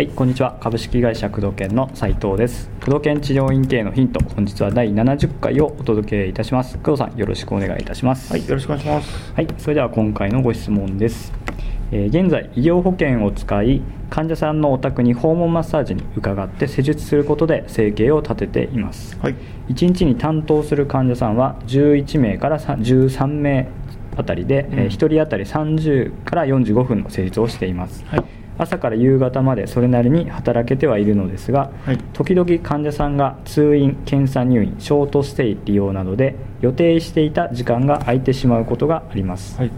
はい、こんにちは。株式会社工藤研の斉藤です。工藤研治療院系のヒント、本日は第70回をお届けいたします。工藤さん、よろしくお願いいたします。はい、よろしくお願いします。はい、それでは今回のご質問です。えー現在、医療保険を使い、患者さんのお宅に訪問マッサージに伺って施術することで生計を立てています。はい、1日に担当する患者さんは11名からさ13名あたりで、えーうん1人当たり30から45分の施術をしています。はい、朝から夕方までそれなりに働けてはいるのですが、はい。時々患者さんが通院検査入院ショートステイ利用などで予定していた時間が空いてしまうことがあります、はい、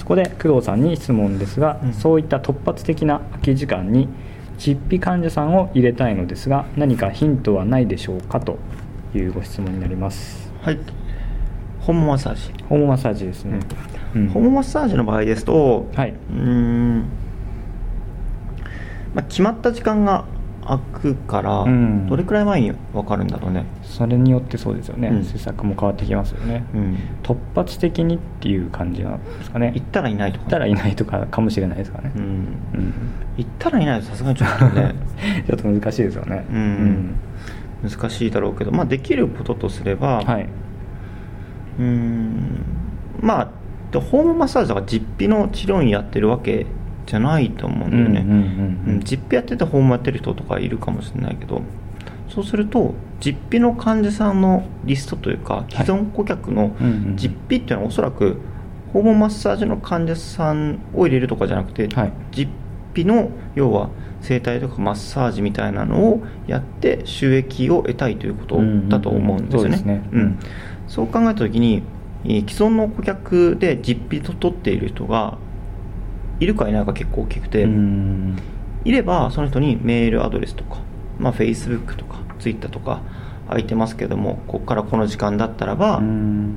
そこで工藤さんに質問ですが、うん。そういった突発的な空き時間に実費患者さんを入れたいのですが何かヒントはないでしょうかというご質問になります。はい。ホームマッサージ。ホームマッサージですね、うん。ホームマッサージの場合ですと、はい。うーん、まあ、決まった時間が空くから、うん。どれくらい前に分かるんだろうね。それによってそうですよね、うん。施策も変わってきますよね、うん。突発的にっていう感じなんですかね。行ったらいないとか、行ったらいないとかかもしれないですかね。う、ん。うん。行ったらいないとさすがにちょっとね、ちょっと難しいですよね。うん。難しいだろうけど、まあ、できることとすれば、はい。うーん。まあでホームマッサージだから実費の治療院やってるわけじゃないと思うんだよね、うんうんうんうん。うん実費やっててホームやってる人とかいるかもしれないけどそうすると実費の患者さんのリストというか既存顧客の実費っていうのはおそらくホームマッサージの患者さんを入れるとかじゃなくて、はい。実費の要は整体とかマッサージみたいなのをやって収益を得たいということだと思うんですよね。そう考えた時にえー既存の顧客で実費と取っている人がいるかいないか結構大きくて、うんいればその人にメールアドレスとか、まあ、Facebook とか Twitter とか空いてますけどもここからこの時間だったらば、うん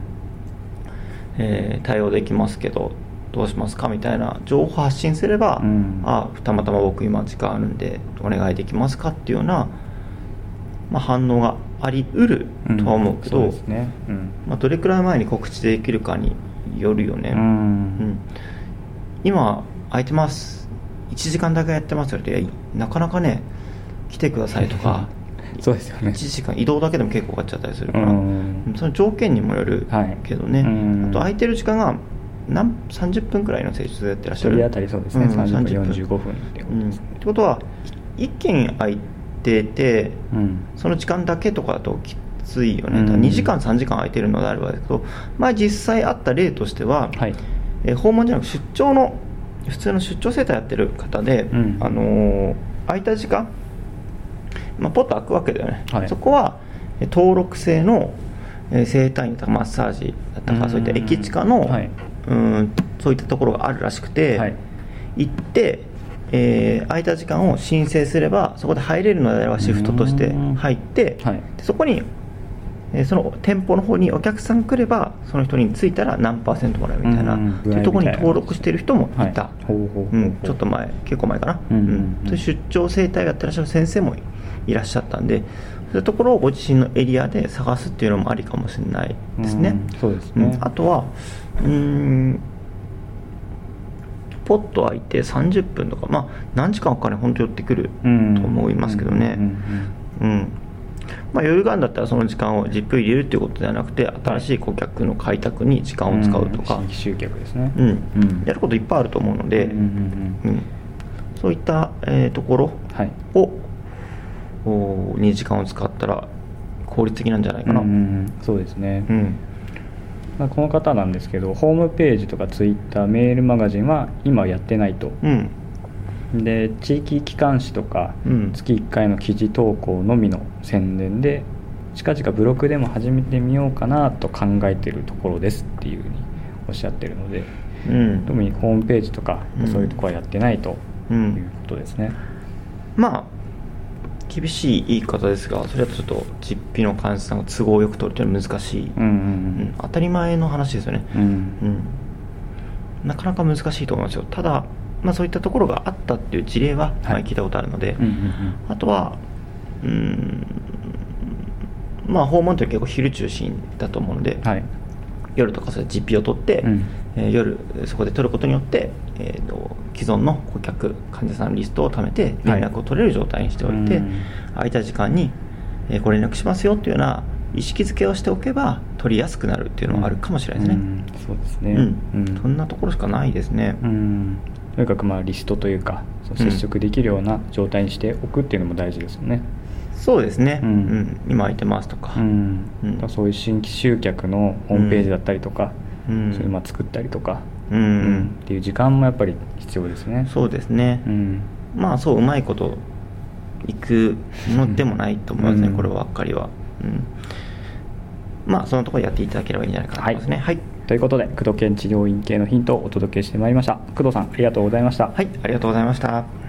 えー対応できますけどどうしますか？みたいな情報発信すれば、うんあたまたま僕今時間あるんでお願いできますか？っていうような、まあ、反応がありうるとは思うけど、そうですね。うん。まあ、どれくらい前に告知できるかによるよね、ううんん。今空いてます。1時間だけやってますよ。ってなかなかね来てくださいとか そうですよね。1時間移動だけでも結構かかっちゃったりするから、うん。その条件にもよるはい。けどね、うん。あと空いてる時間が何30分くらいの施術やってらっしゃる。一人当たりそうですね、ん30分30 45分。っていうこうん、っとですね、てことは1件空いててうん。その時間だけとかだときついよね、うん。だから2時間3時間空いてるのであればですけど、まあ、実際あった例としては、はい。えー訪問じゃなく出張の普通の出張整体やってる方で、うん。あのー空いた時間、まあ、ポッと開くわけだよね、はい。そこはえー登録制のえー整体院とかマッサージだったか、うん。そういった駅地下の、はい。うんそういったところがあるらしくて、はい。行って、えー空いた時間を申請すればそこで入れるのであればシフトとして入って、はい。でそこに、えーその店舗の方にお客さん来ればその人に着いたら何パーセントもらえるみたいな、うんっていうところに登録している人もいた、ちょっと前結構前かな、うん出張整体をやってらっしゃる先生もいらっしゃったんでそういうところをご自身のエリアで探すっていうのもありかもしれないですね、うん。そうですね。うん。あとはうーんポッと空いて30分とかまあ何時間かね本当寄ってくると思いますけどね。うんまあ余裕があるんだったらその時間を実費入れるっていうことではなくて新しい顧客の開拓に時間を使うとか。ん新規集客ですね。うん、うん。やることいっぱいあると思うので、うんうんうんうん。そういった、えーところはい。に時間を使ったら効率的なんじゃないかな、うんうんうん。そうですね、うん。まあ、この方なんですけどホームページとかツイッターメールマガジンは今やってないと。うんで地域機関誌とかうん。月1回の記事投稿のみの宣伝で近々ブログでも始めてみようかなと考えているところですっていうふうにおっしゃってるのでうん。特にホームページとかうん。そういうところはやってないとういうん。ことですね、まあ厳しい言い方ですがそれだとちょっと実費の患者さんが都合よく取るというのは難しい、うんうんうん。当たり前の話ですよね。うんうん。うん。なかなか難しいと思いますよ。ただ、まあ、そういったところがあったっていう事例ははい前聞いたことあるので、うんうんあとはうんまあ訪問って結構昼中心だと思うので、うんはい。夜とかそれ実費を取って、うん。えー夜そこで取ることによって、えー、と既存の顧客患者さんのリストを貯めて連絡を取れる状態にしておいて、うん。空いた時間に、えーご連絡しますよっていうような意識づけをしておけば取りやすくなるっていうのはあるかもしれないですね、うん。そうですね。うん。うん。そんなところしかないですね、うんとにかくまあリストというか接触できるような状態にしておくっていうのも大事ですよね、そうですね、ううん。ん今空いてますとか、うん。そういう新規集客のホームページだったりとか、うん。そういうまあ作ったりとか、うん。うん。っていう時間もやっぱり必要ですね。そうですね、うん。まあそううまいこといくものでもないと思いますね、うん。こればっかりは、うん、まあそのところやっていただければいいんじゃないかなと思いますね。はい、ということで工藤県治療院系のヒントをお届けしてまいりました。工藤さんありがとうございました。はい、ありがとうございました。